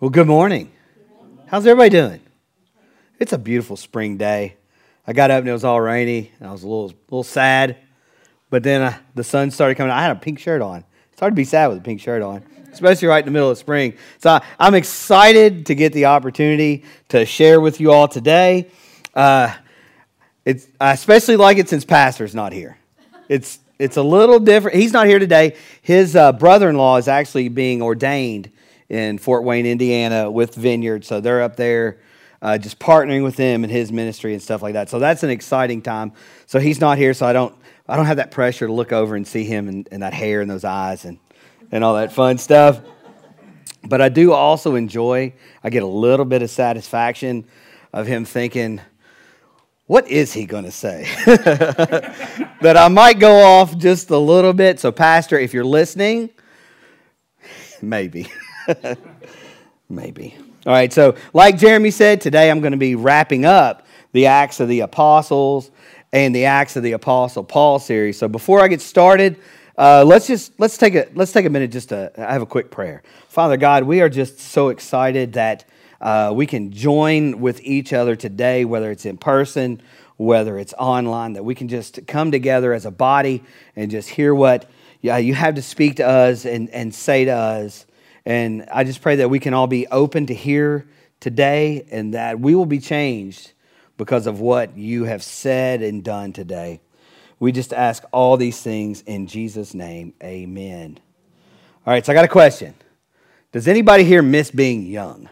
Well, good morning. How's everybody doing? It's a beautiful spring day. I got up and it was all rainy, and I was a little, little sad. But then uh, the sun started coming. I had a pink shirt on. It's hard to be sad with a pink shirt on, especially right in the middle of spring. So I, I'm excited to get the opportunity to share with you all today. Uh, it's, I especially like it since Pastor's not here. It's, it's a little different. He's not here today. His uh, brother in law is actually being ordained in Fort Wayne, Indiana, with Vineyard. So they're up there uh, just partnering with him and his ministry and stuff like that. So that's an exciting time. So he's not here, so I don't I don't have that pressure to look over and see him and, and that hair and those eyes and, and all that fun stuff. But I do also enjoy, I get a little bit of satisfaction of him thinking, what is he going to say? that I might go off just a little bit. So, Pastor, if you're listening, maybe. maybe. All right, so like Jeremy said, today I'm going to be wrapping up the Acts of the Apostles and the Acts of the Apostle Paul series. So before I get started, uh, let's just let's take a let's take a minute just to have a quick prayer. Father God, we are just so excited that uh, we can join with each other today, whether it's in person, whether it's online, that we can just come together as a body and just hear what yeah, you have to speak to us and, and say to us. And I just pray that we can all be open to hear today and that we will be changed because of what you have said and done today. We just ask all these things in Jesus' name. Amen. All right, so I got a question. Does anybody here miss being young?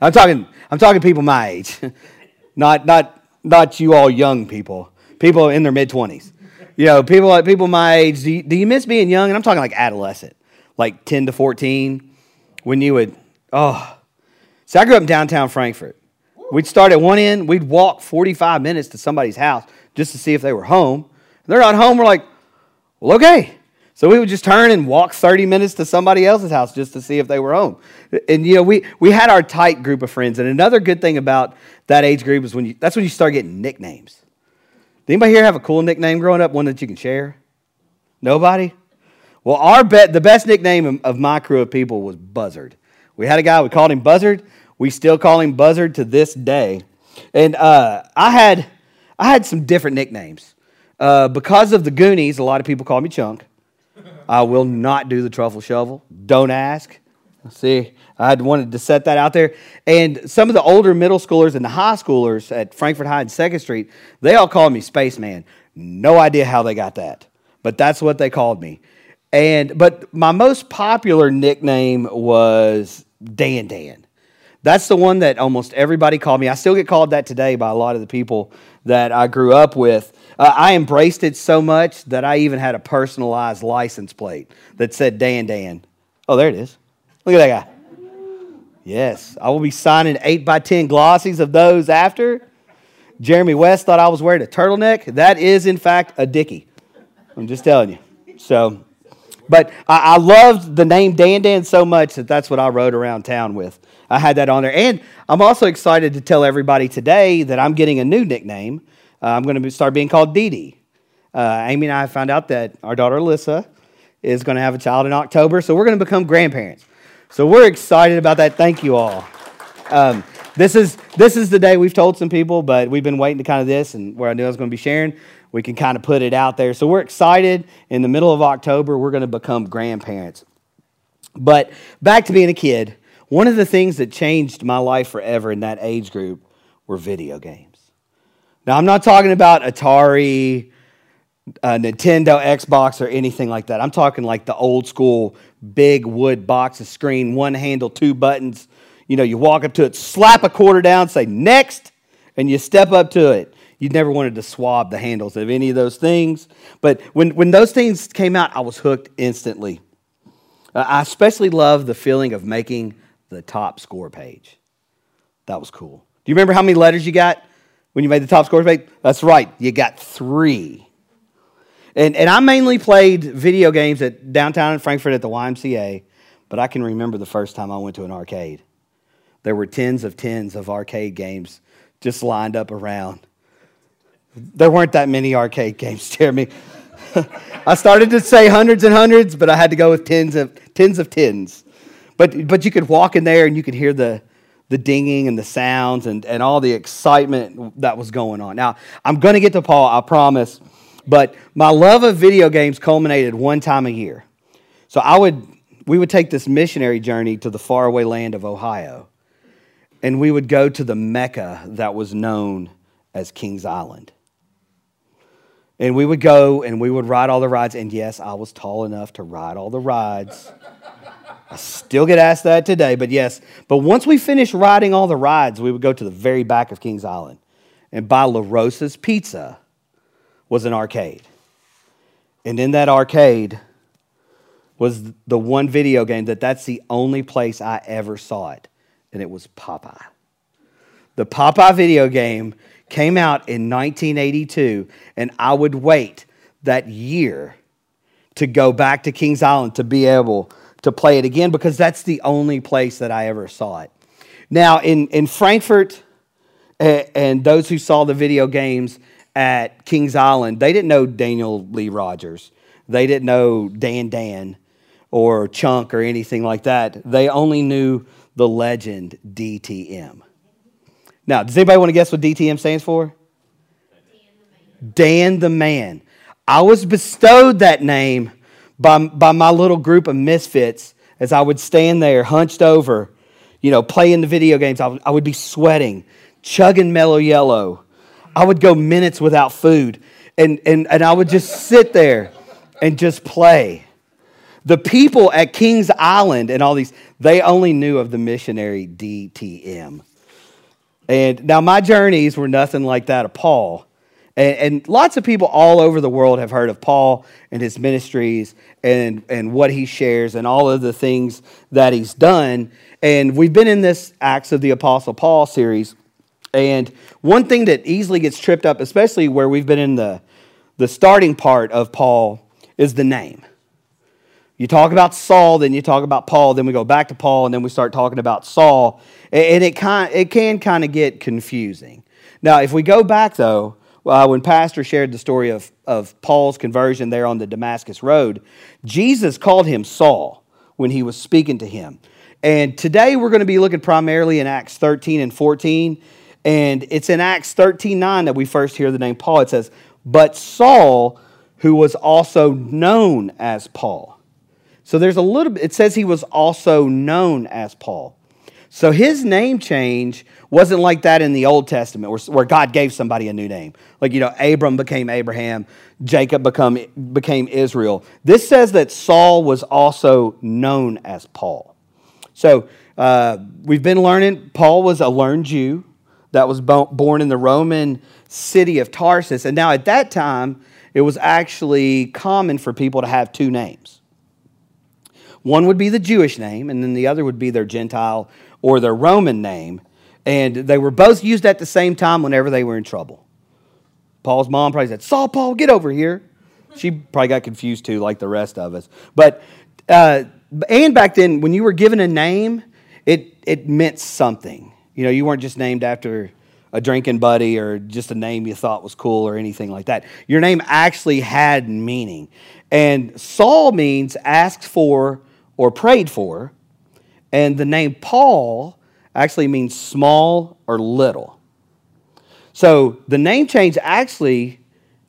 I'm talking, I'm talking people my age, not, not, not you all young people, people in their mid 20s. You know, people, people my age, do you, do you miss being young? And I'm talking like adolescent, like 10 to 14, when you would, oh. See, I grew up in downtown Frankfort. We'd start at one end, we'd walk 45 minutes to somebody's house just to see if they were home. they're not home, we're like, well, okay. So we would just turn and walk 30 minutes to somebody else's house just to see if they were home. And you know, we, we had our tight group of friends. And another good thing about that age group is when you that's when you start getting nicknames. Did anybody here have a cool nickname growing up, one that you can share? Nobody? Well, our bet the best nickname of my crew of people was Buzzard. We had a guy, we called him Buzzard we still call him Buzzard to this day. And uh, I had I had some different nicknames. Uh, because of the Goonies, a lot of people call me Chunk. I will not do the truffle shuffle. Don't ask. See, I wanted to set that out there. And some of the older middle schoolers and the high schoolers at Frankfort High and Second Street, they all called me Spaceman. No idea how they got that, but that's what they called me. And but my most popular nickname was Dan Dan. That's the one that almost everybody called me. I still get called that today by a lot of the people that I grew up with. Uh, I embraced it so much that I even had a personalized license plate that said Dan Dan. Oh, there it is. Look at that guy. Yes, I will be signing 8 by 10 glossies of those after. Jeremy West thought I was wearing a turtleneck. That is, in fact, a Dickie. I'm just telling you. So, but I, I loved the name Dan Dan so much that that's what I rode around town with. I had that on there. And I'm also excited to tell everybody today that I'm getting a new nickname. Uh, I'm going to start being called Dee Dee. Uh, Amy and I found out that our daughter Alyssa is going to have a child in October, so we're going to become grandparents. So we're excited about that. Thank you all. Um, this is this is the day we've told some people, but we've been waiting to kind of this, and where I knew I was going to be sharing, we can kind of put it out there. So we're excited. In the middle of October, we're going to become grandparents. But back to being a kid. One of the things that changed my life forever in that age group were video games. Now, I'm not talking about Atari, uh, Nintendo, Xbox, or anything like that. I'm talking like the old school big wood box of screen, one handle, two buttons. You know, you walk up to it, slap a quarter down, say next, and you step up to it. You never wanted to swab the handles of any of those things. But when, when those things came out, I was hooked instantly. I especially love the feeling of making the top score page. That was cool. Do you remember how many letters you got when you made the top score page? That's right, you got three. And, and I mainly played video games at downtown in Frankfort at the YMCA, but I can remember the first time I went to an arcade. There were tens of tens of arcade games just lined up around. There weren't that many arcade games, Jeremy. I started to say hundreds and hundreds, but I had to go with tens of tens of tens. but but you could walk in there and you could hear the the dinging and the sounds and, and all the excitement that was going on. Now, I'm going to get to Paul, I promise, but my love of video games culminated one time a year. So I would, we would take this missionary journey to the faraway land of Ohio, and we would go to the Mecca that was known as Kings Island. And we would go and we would ride all the rides. And yes, I was tall enough to ride all the rides. I still get asked that today, but yes. But once we finished riding all the rides, we would go to the very back of Kings Island. And by La Rosa's Pizza was an arcade. And in that arcade was the one video game that that's the only place I ever saw it. And it was Popeye. The Popeye video game came out in 1982, and I would wait that year to go back to Kings Island to be able to play it again because that's the only place that I ever saw it. Now, in, in Frankfort, and those who saw the video games at Kings Island, they didn't know Daniel Lee Rogers. They didn't know Dan Dan or Chunk or anything like that. They only knew the legend DTM. Now, does anybody want to guess what DTM stands for? Dan the Man. I was bestowed that name by, by my little group of misfits as I would stand there hunched over, you know, playing the video games. I would, be sweating, chugging Mello Yello. I would go minutes without food, and, and, and I would just sit there and just play. The people at Kings Island and all these, they only knew of the missionary DTM. And now my journeys were nothing like that of Paul. And, and, lots of people all over the world have heard of Paul and his ministries and, and what he shares and all of the things that he's done. And we've been in this Acts of the Apostle Paul series. And one thing that easily gets tripped up, especially where we've been in the, the starting part of Paul, is the name. You talk about Saul, then you talk about Paul, then we go back to Paul, and then we start talking about Saul. And it, kind, it can kind of get confusing. Now, if we go back, though, uh, when Pastor shared the story of, of Paul's conversion there on the Damascus Road, Jesus called him Saul when he was speaking to him. And today we're going to be looking primarily in Acts 13 and 14. And it's in Acts 13 9 that we first hear the name Paul. It says, But Saul, who was also known as Paul. So there's a little bit, it says he was also known as Paul. So his name change wasn't like that in the Old Testament where, where God gave somebody a new name. Like, you know, Abram became Abraham, Jacob become, became Israel. This says that Saul was also known as Paul. So uh, we've been learning, Paul was a learned Jew that was born in the Roman city of Tarsus. And now at that time, it was actually common for people to have two names. One would be the Jewish name, and then the other would be their Gentile or their Roman name. And they were both used at the same time whenever they were in trouble. Paul's mom probably said, Saul, Paul, get over here. She probably got confused too, like the rest of us. But, uh, and back then, when you were given a name, it, it meant something. You know, you weren't just named after a drinking buddy or just a name you thought was cool or anything like that. Your name actually had meaning. And Saul means asked for or prayed for. And the name Paul actually means small or little. So the name change actually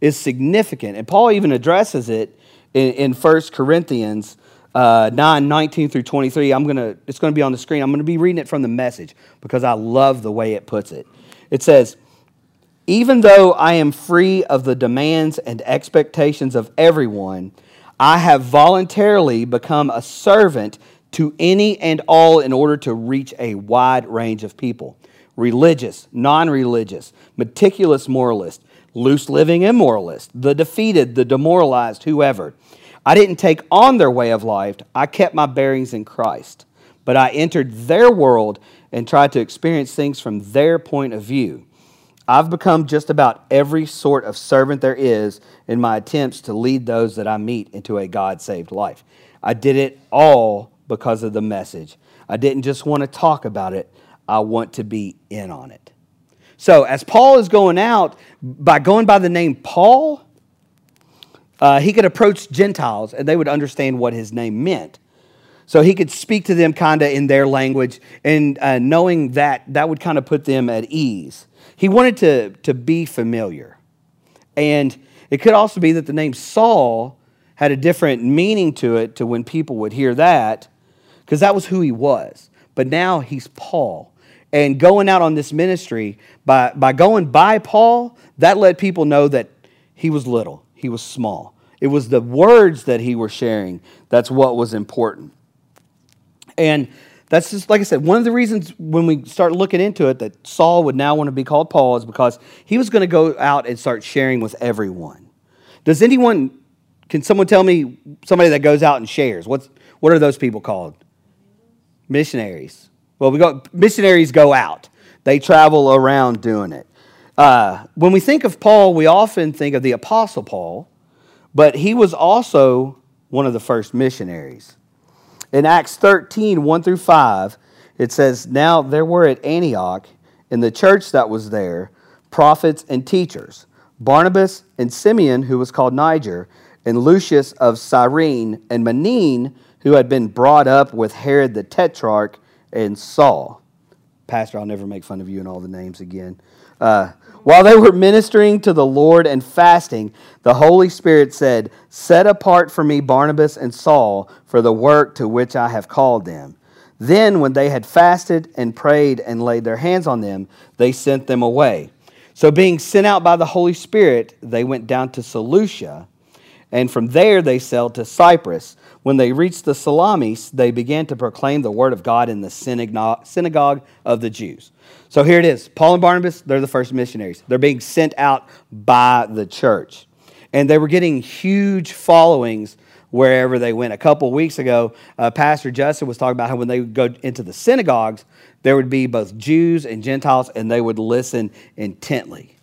is significant. And Paul even addresses it in, in 1 Corinthians uh, 9 19 through 23. I'm gonna, it's going to be on the screen. I'm going to be reading it from the message because I love the way it puts it. It says, Even though I am free of the demands and expectations of everyone, I have voluntarily become a servant to any and all in order to reach a wide range of people religious, non religious, meticulous moralist, loose living immoralist, the defeated, the demoralized, whoever. I didn't take on their way of life, I kept my bearings in Christ. But I entered their world and tried to experience things from their point of view. I've become just about every sort of servant there is in my attempts to lead those that I meet into a God saved life. I did it all because of the message. I didn't just want to talk about it, I want to be in on it. So, as Paul is going out, by going by the name Paul, uh, he could approach Gentiles and they would understand what his name meant. So he could speak to them kind of in their language, and uh, knowing that, that would kind of put them at ease. He wanted to, to be familiar. And it could also be that the name Saul had a different meaning to it to when people would hear that, because that was who he was. But now he's Paul. And going out on this ministry, by, by going by Paul, that let people know that he was little, he was small. It was the words that he was sharing that's what was important. And that's just, like I said, one of the reasons when we start looking into it that Saul would now want to be called Paul is because he was going to go out and start sharing with everyone. Does anyone, can someone tell me somebody that goes out and shares? What's, what are those people called? Missionaries. Well, we go, missionaries go out, they travel around doing it. Uh, when we think of Paul, we often think of the Apostle Paul, but he was also one of the first missionaries. In Acts 13, 1 through 5, it says, Now there were at Antioch, in the church that was there, prophets and teachers Barnabas and Simeon, who was called Niger, and Lucius of Cyrene, and Manaen, who had been brought up with Herod the Tetrarch, and Saul. Pastor, I'll never make fun of you and all the names again. Uh, while they were ministering to the Lord and fasting, the Holy Spirit said, Set apart for me Barnabas and Saul for the work to which I have called them. Then, when they had fasted and prayed and laid their hands on them, they sent them away. So, being sent out by the Holy Spirit, they went down to Seleucia, and from there they sailed to Cyprus. When they reached the Salamis, they began to proclaim the word of God in the synagogue of the Jews. So here it is Paul and Barnabas, they're the first missionaries. They're being sent out by the church. And they were getting huge followings wherever they went. A couple weeks ago, uh, Pastor Justin was talking about how when they would go into the synagogues, there would be both Jews and Gentiles, and they would listen intently.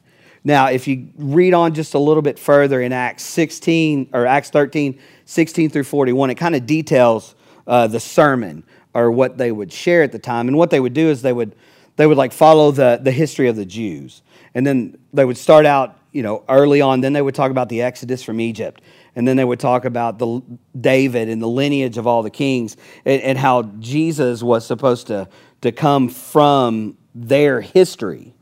Now, if you read on just a little bit further in Acts 16 or Acts 13, 16 through 41, it kind of details uh, the sermon or what they would share at the time. And what they would do is they would they would like follow the, the history of the Jews. And then they would start out, you know, early on. Then they would talk about the Exodus from Egypt. And then they would talk about the David and the lineage of all the kings and, and how Jesus was supposed to, to come from their history.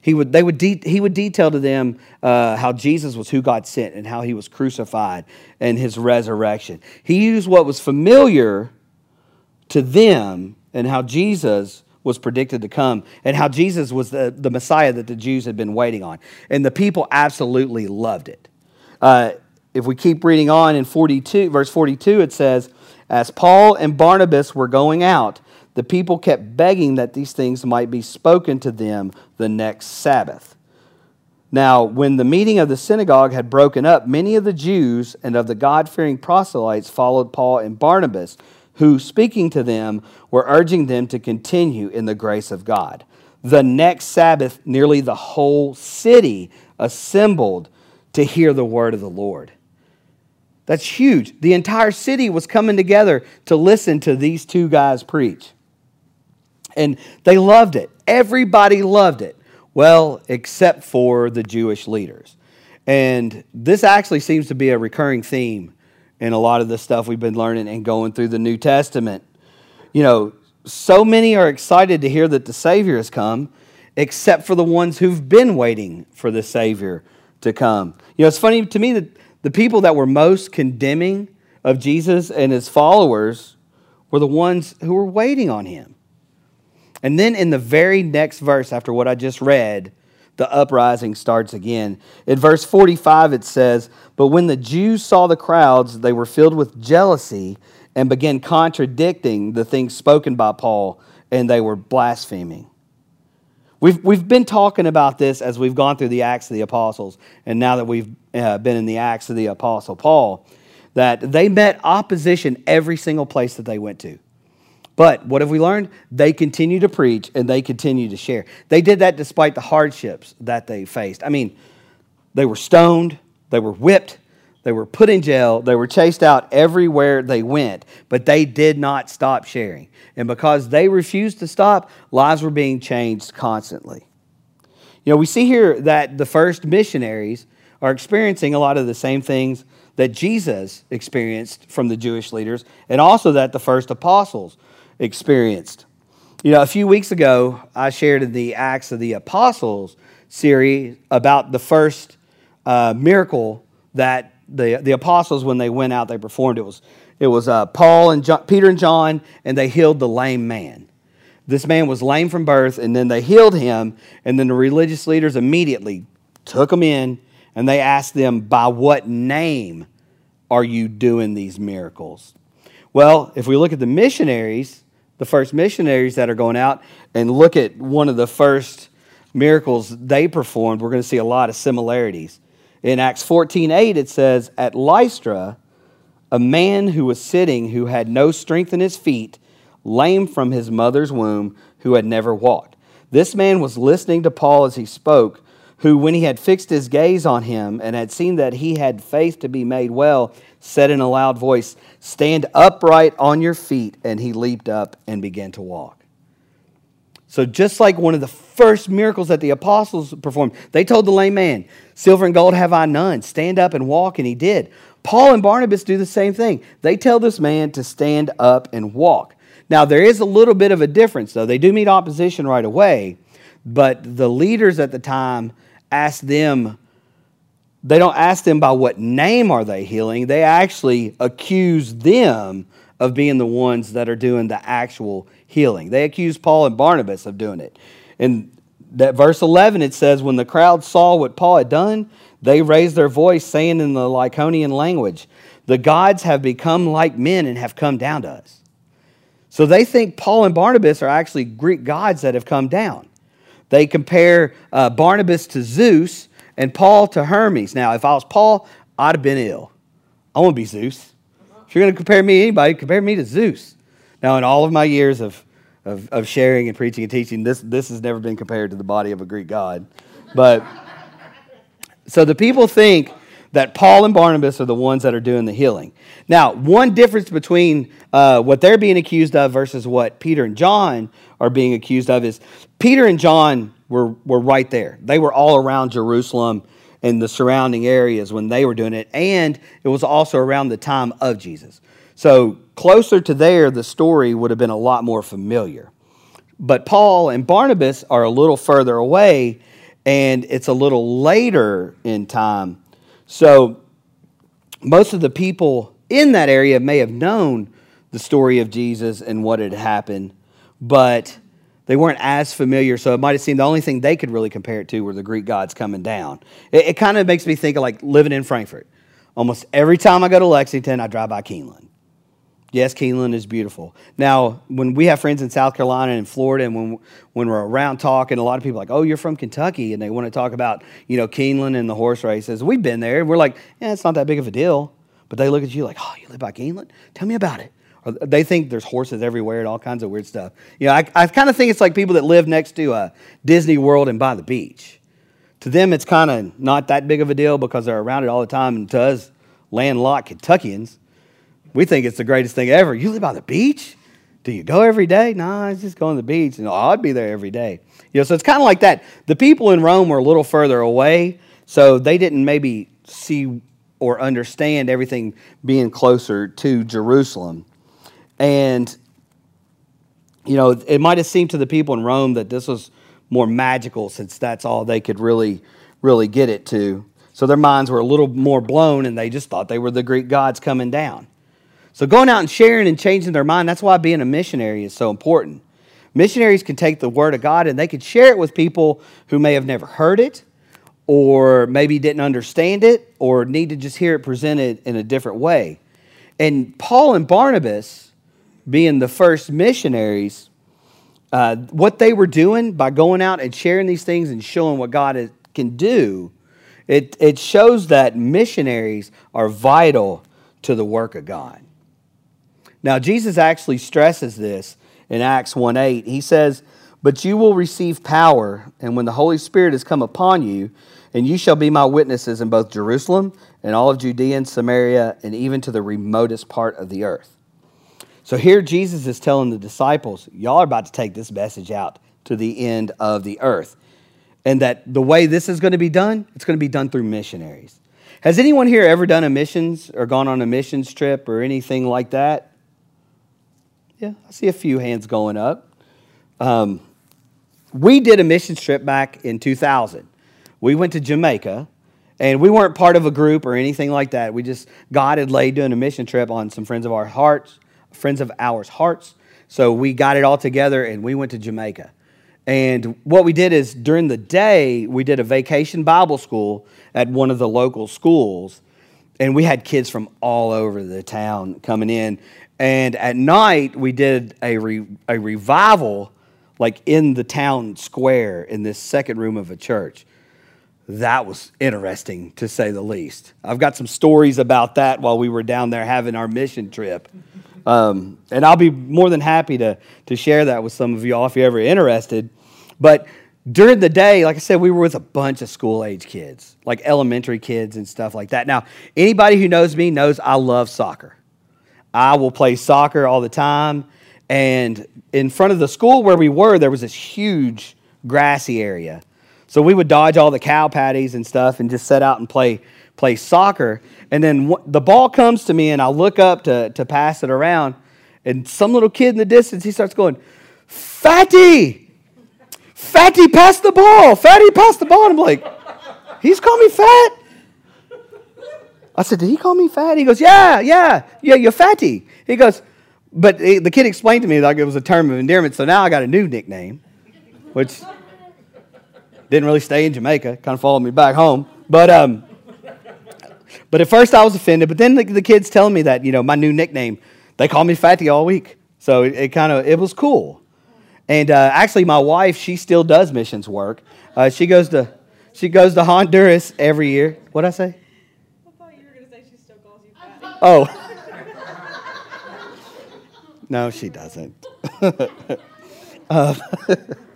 He would, they would de- he would detail to them uh, how Jesus was who God sent and how he was crucified and his resurrection. He used what was familiar to them and how Jesus was predicted to come and how Jesus was the, the Messiah that the Jews had been waiting on. And the people absolutely loved it. Uh, if we keep reading on in 42, verse 42, it says, As Paul and Barnabas were going out, the people kept begging that these things might be spoken to them the next Sabbath. Now, when the meeting of the synagogue had broken up, many of the Jews and of the God fearing proselytes followed Paul and Barnabas who, speaking to them, were urging them to continue in the grace of God. The next Sabbath, nearly the whole city assembled to hear the word of the Lord. That's huge. The entire city was coming together to listen to these two guys preach. And they loved it. Everybody loved it. Well, except for the Jewish leaders. And this actually seems to be a recurring theme in a lot of the stuff we've been learning and going through the New Testament. You know, so many are excited to hear that the Savior has come, except for the ones who've been waiting for the Savior to come. You know, it's funny to me that the people that were most condemning of Jesus and his followers were the ones who were waiting on him. And then in the very next verse, after what I just read, the uprising starts again. In verse 45, it says, But when the Jews saw the crowds, they were filled with jealousy and began contradicting the things spoken by Paul, and they were blaspheming. We've, we've been talking about this as we've gone through the Acts of the Apostles, and now that we've uh, been in the Acts of the Apostle Paul, that they met opposition every single place that they went to. But what have we learned? They continue to preach and they continue to share. They did that despite the hardships that they faced. I mean, they were stoned, they were whipped, they were put in jail, they were chased out everywhere they went, but they did not stop sharing. And because they refused to stop, lives were being changed constantly. You know, we see here that the first missionaries are experiencing a lot of the same things that Jesus experienced from the Jewish leaders and also that the first apostles experienced. You know, a few weeks ago, I shared in the Acts of the Apostles series about the first uh, miracle that the, the apostles, when they went out, they performed. It was, it was uh, Paul and John, Peter and John, and they healed the lame man. This man was lame from birth, and then they healed him, and then the religious leaders immediately took him in, and they asked them, By what name are you doing these miracles? Well, if we look at the missionaries, the first missionaries that are going out and look at one of the first miracles they performed, we're going to see a lot of similarities. In Acts 14:8 it says at Lystra a man who was sitting who had no strength in his feet, lame from his mother's womb, who had never walked. This man was listening to Paul as he spoke, who when he had fixed his gaze on him and had seen that he had faith to be made well, said in a loud voice, Stand upright on your feet. And he leaped up and began to walk. So, just like one of the first miracles that the apostles performed, they told the lame man, Silver and gold have I none. Stand up and walk. And he did. Paul and Barnabas do the same thing. They tell this man to stand up and walk. Now, there is a little bit of a difference, though. They do meet opposition right away, but the leaders at the time ask them they don't ask them by what name are they healing. They actually accuse them of being the ones that are doing the actual healing. They accuse Paul and Barnabas of doing it. In that verse 11 it says when the crowd saw what Paul had done, they raised their voice saying in the Lycaonian language, "The gods have become like men and have come down to us." So they think Paul and Barnabas are actually Greek gods that have come down. They compare uh, Barnabas to Zeus and Paul to Hermes. Now, if I was Paul, I'd have been ill. I want to be Zeus. If you're going to compare me to anybody, compare me to Zeus. Now, in all of my years of, of, of sharing and preaching and teaching, this, this has never been compared to the body of a Greek god. But so the people think that Paul and Barnabas are the ones that are doing the healing. Now, one difference between uh, what they're being accused of versus what Peter and John are being accused of is Peter and John were, were right there. They were all around Jerusalem and the surrounding areas when they were doing it, and it was also around the time of Jesus. So, closer to there, the story would have been a lot more familiar. But Paul and Barnabas are a little further away, and it's a little later in time. So, most of the people in that area may have known the story of Jesus and what had happened, but they weren't as familiar, so it might have seemed the only thing they could really compare it to were the Greek gods coming down. It, it kind of makes me think of like living in Frankfort. Almost every time I go to Lexington, I drive by Keeneland. Yes, Keeneland is beautiful. Now, when we have friends in South Carolina and Florida, and when when we're around talking, a lot of people are like, "Oh, you're from Kentucky," and they want to talk about you know Keeneland and the horse races. We've been there, we're like, "Yeah, it's not that big of a deal." But they look at you like, "Oh, you live by Keeneland? Tell me about it." They think there's horses everywhere and all kinds of weird stuff. You know, I, I kind of think it's like people that live next to a Disney World and by the beach. To them, it's kind of not that big of a deal because they're around it all the time. And to us, landlocked Kentuckians, we think it's the greatest thing ever. You live by the beach? Do you go every day? No, nah, I just go on the beach. And oh, I'd be there every day. You know, so it's kind of like that. The people in Rome were a little further away, so they didn't maybe see or understand everything being closer to Jerusalem. And, you know, it might have seemed to the people in Rome that this was more magical since that's all they could really, really get it to. So their minds were a little more blown and they just thought they were the Greek gods coming down. So going out and sharing and changing their mind, that's why being a missionary is so important. Missionaries can take the word of God and they could share it with people who may have never heard it or maybe didn't understand it or need to just hear it presented in a different way. And Paul and Barnabas being the first missionaries, uh, what they were doing by going out and sharing these things and showing what God can do, it, it shows that missionaries are vital to the work of God. Now, Jesus actually stresses this in Acts 1 8. He says, But you will receive power, and when the Holy Spirit has come upon you, and you shall be my witnesses in both Jerusalem and all of Judea and Samaria, and even to the remotest part of the earth. So here Jesus is telling the disciples, y'all are about to take this message out to the end of the earth. And that the way this is going to be done, it's going to be done through missionaries. Has anyone here ever done a missions or gone on a missions trip or anything like that? Yeah, I see a few hands going up. Um, we did a missions trip back in 2000. We went to Jamaica, and we weren't part of a group or anything like that. We just, God had laid doing a mission trip on some friends of our hearts, friends of ours' hearts. So we got it all together and we went to Jamaica. And what we did is during the day, we did a vacation Bible school at one of the local schools. And we had kids from all over the town coming in. And at night, we did a, re, a revival, like in the town square in this second room of a church. That was interesting, to say the least. I've got some stories about that while we were down there having our mission trip. Um, and I'll be more than happy to, to share that with some of y'all if you're ever interested. But during the day, like I said, we were with a bunch of school age kids, like elementary kids and stuff like that. Now, anybody who knows me knows I love soccer. I will play soccer all the time. And in front of the school where we were, there was this huge grassy area. So we would dodge all the cow patties and stuff and just set out and play, play soccer. And then the ball comes to me, and I look up to, to pass it around. And some little kid in the distance, he starts going, Fatty! Fatty, pass the ball. Fatty, pass the ball. And I'm like, he's calling me fat? I said, did he call me fat? He goes, yeah, yeah, yeah, you're fatty. He goes, but the kid explained to me like it was a term of endearment, so now I got a new nickname, which didn't really stay in Jamaica, kind of followed me back home. But, um, but at first I was offended, but then the, the kids telling me that, you know, my new nickname, they call me Fatty all week. So it, it kind of, it was cool. And uh, actually, my wife, she still does missions work. Uh, she goes to she goes to Honduras every year. What I say? I thought you were going to say she still calls you fat. Oh. no, she doesn't. uh,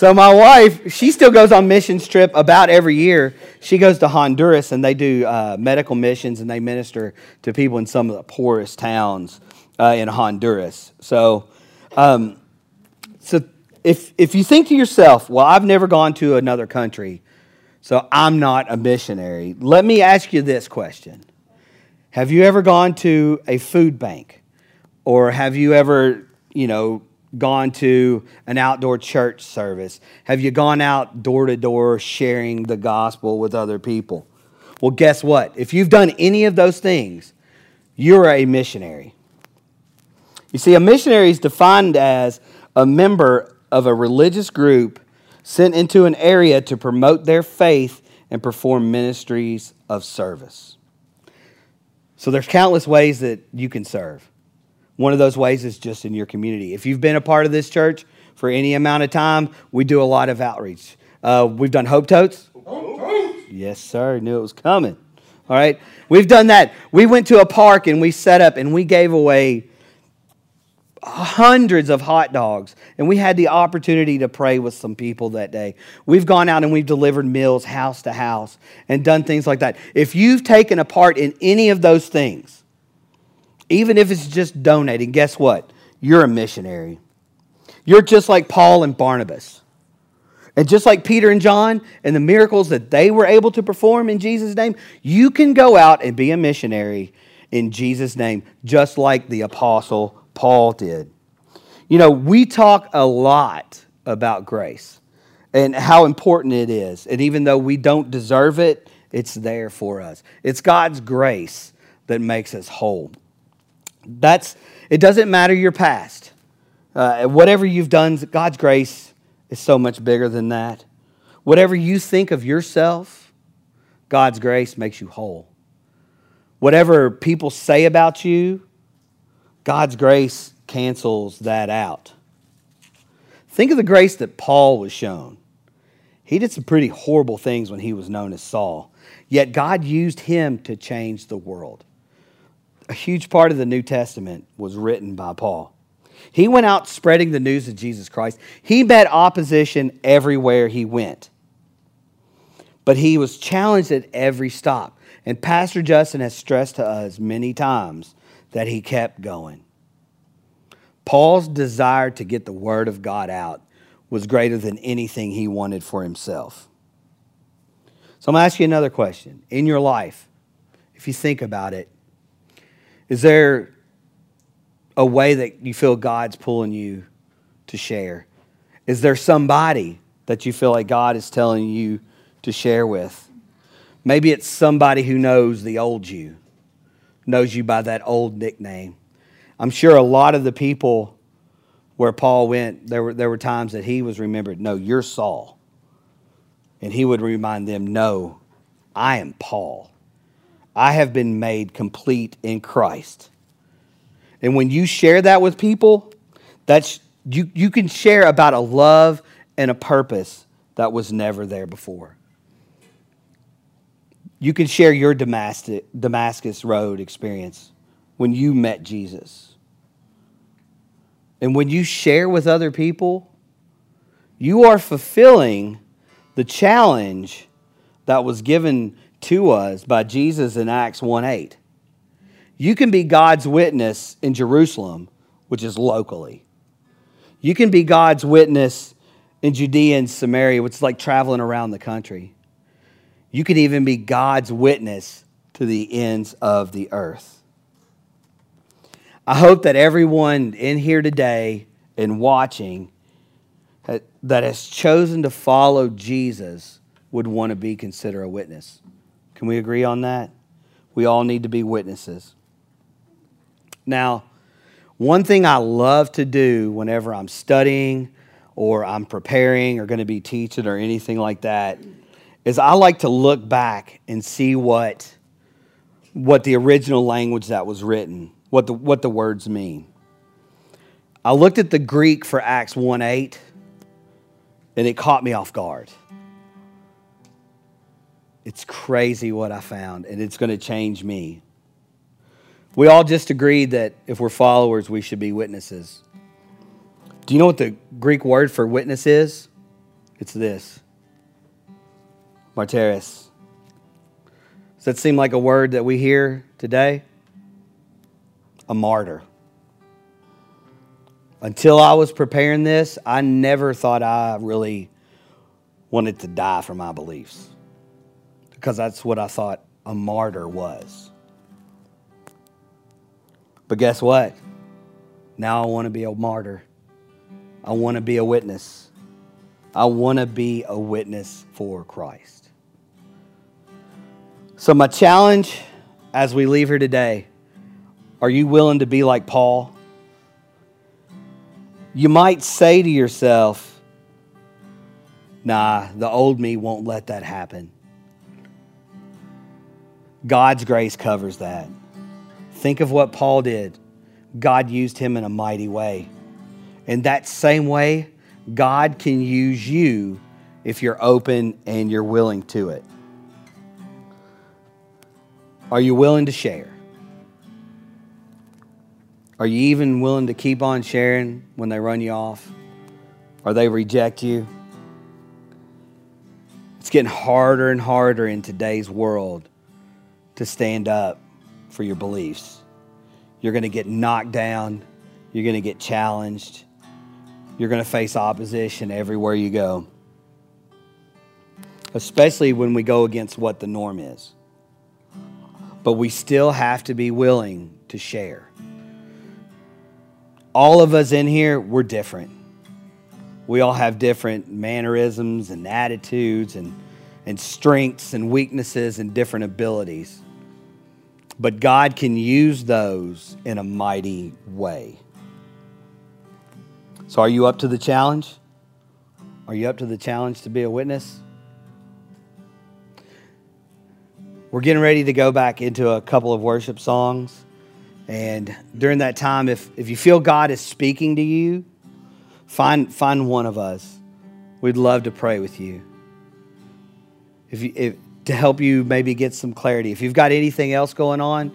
so my wife, she still goes on missions trip about every year. She goes to Honduras and they do uh, medical missions and they minister to people in some of the poorest towns uh, in Honduras. So um, so if, if you think to yourself, well, I've never gone to another country, so I'm not a missionary, let me ask you this question Have you ever gone to a food bank? Or have you ever, you know, gone to an outdoor church service? Have you gone out door to door sharing the gospel with other people? Well, guess what? If you've done any of those things, you're a missionary. You see, a missionary is defined as a member of a religious group sent into an area to promote their faith and perform ministries of service. So there's countless ways that you can serve. One of those ways is just in your community. If you've been a part of this church for any amount of time, we do a lot of outreach. Uh, we've done Hope Totes. Yes, sir. Knew it was coming. All right. We've done that. We went to a park and we set up and we gave away hundreds of hot dogs, and we had the opportunity to pray with some people that day. We've gone out and we've delivered meals house to house and done things like that. If you've taken a part in any of those things, even if it's just donating, guess what? You're a missionary. You're just like Paul and Barnabas. And just like Peter and John and the miracles that they were able to perform in Jesus' name, you can go out and be a missionary in Jesus' name, just like the apostle Paul did. You know, we talk a lot about grace and how important it is. And even though we don't deserve it, it's there for us. It's God's grace that makes us whole. That's it doesn't matter your past. Uh, whatever you've done, God's grace is so much bigger than that. Whatever you think of yourself, God's grace makes you whole. Whatever people say about you, God's grace cancels that out. Think of the grace that Paul was shown. He did some pretty horrible things when he was known as Saul, yet God used him to change the world. A huge part of the New Testament was written by Paul. He went out spreading the news of Jesus Christ. He met opposition everywhere he went. But he was challenged at every stop. And Pastor Justin has stressed to us many times that he kept going. Paul's desire to get the word of God out was greater than anything he wanted for himself. So I'm going to ask you another question. In your life, if you think about it, is there a way that you feel God's pulling you to share? Is there somebody that you feel like God is telling you to share with? Maybe it's somebody who knows the old you, knows you by that old nickname. I'm sure a lot of the people where Paul went, there were, there were times that he was remembered, no, you're Saul. And he would remind them, no, I am Paul. I have been made complete in Christ. And when you share that with people, that's you, you can share about a love and a purpose that was never there before. You can share your Damascus, Damascus Road experience when you met Jesus. And when you share with other people, you are fulfilling the challenge that was given to us by Jesus in Acts 1 8. You can be God's witness in Jerusalem, which is locally. You can be God's witness in Judea and Samaria, which is like traveling around the country. You can even be God's witness to the ends of the earth. I hope that everyone in here today and watching that has chosen to follow Jesus would want to be considered a witness. Can we agree on that? We all need to be witnesses. Now, one thing I love to do whenever I'm studying or I'm preparing or going to be teaching or anything like that is I like to look back and see what what the original language that was written what the, what the words mean. I looked at the Greek for Acts 1 8, and it caught me off guard. It's crazy what I found, and it's going to change me. We all just agreed that if we're followers, we should be witnesses. Do you know what the Greek word for witness is? It's this martyres. Does that seem like a word that we hear today? a martyr. Until I was preparing this, I never thought I really wanted to die for my beliefs because that's what I thought a martyr was. But guess what? Now I want to be a martyr. I want to be a witness. I want to be a witness for Christ. So, my challenge as we leave here today are you willing to be like Paul? You might say to yourself, nah, the old me won't let that happen. God's grace covers that. Think of what Paul did. God used him in a mighty way. In that same way, God can use you if you're open and you're willing to it. Are you willing to share? Are you even willing to keep on sharing when they run you off or they reject you? It's getting harder and harder in today's world to stand up for your beliefs. You're going to get knocked down, you're going to get challenged, you're going to face opposition everywhere you go, especially when we go against what the norm is. But we still have to be willing to share all of us in here, we're different. We all have different mannerisms and attitudes and, and strengths and weaknesses and different abilities. But God can use those in a mighty way. So, are you up to the challenge? Are you up to the challenge to be a witness? We're getting ready to go back into a couple of worship songs. And during that time, if, if you feel God is speaking to you, find, find one of us. We'd love to pray with you. If you if, to help you maybe get some clarity. If you've got anything else going on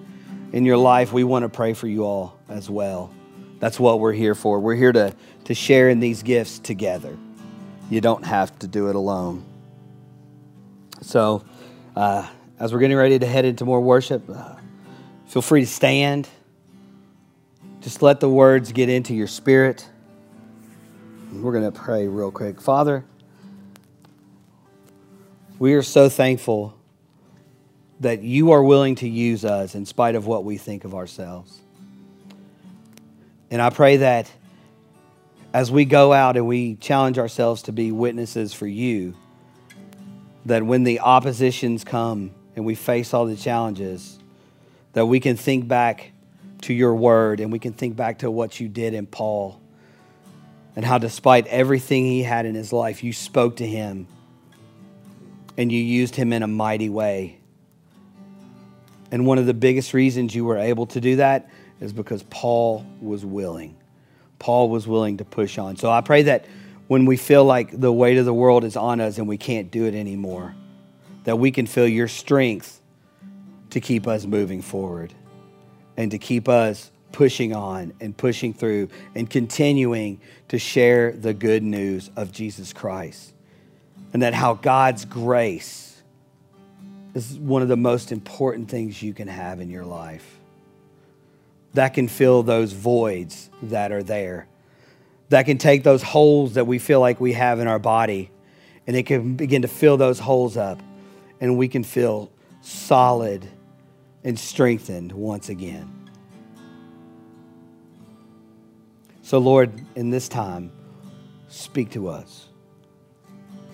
in your life, we want to pray for you all as well. That's what we're here for. We're here to, to share in these gifts together. You don't have to do it alone. So, uh, as we're getting ready to head into more worship, uh, feel free to stand. Just let the words get into your spirit. We're going to pray real quick. Father, We are so thankful that you are willing to use us in spite of what we think of ourselves. And I pray that as we go out and we challenge ourselves to be witnesses for you, that when the oppositions come and we face all the challenges, that we can think back to your word and we can think back to what you did in Paul and how, despite everything he had in his life, you spoke to him and you used him in a mighty way. And one of the biggest reasons you were able to do that is because Paul was willing. Paul was willing to push on. So I pray that when we feel like the weight of the world is on us and we can't do it anymore, that we can feel your strength to keep us moving forward and to keep us pushing on and pushing through and continuing to share the good news of Jesus Christ. And that how God's grace is one of the most important things you can have in your life that can fill those voids that are there. That can take those holes that we feel like we have in our body and it can begin to fill those holes up and we can feel solid and strengthened once again. So, Lord, in this time, speak to us.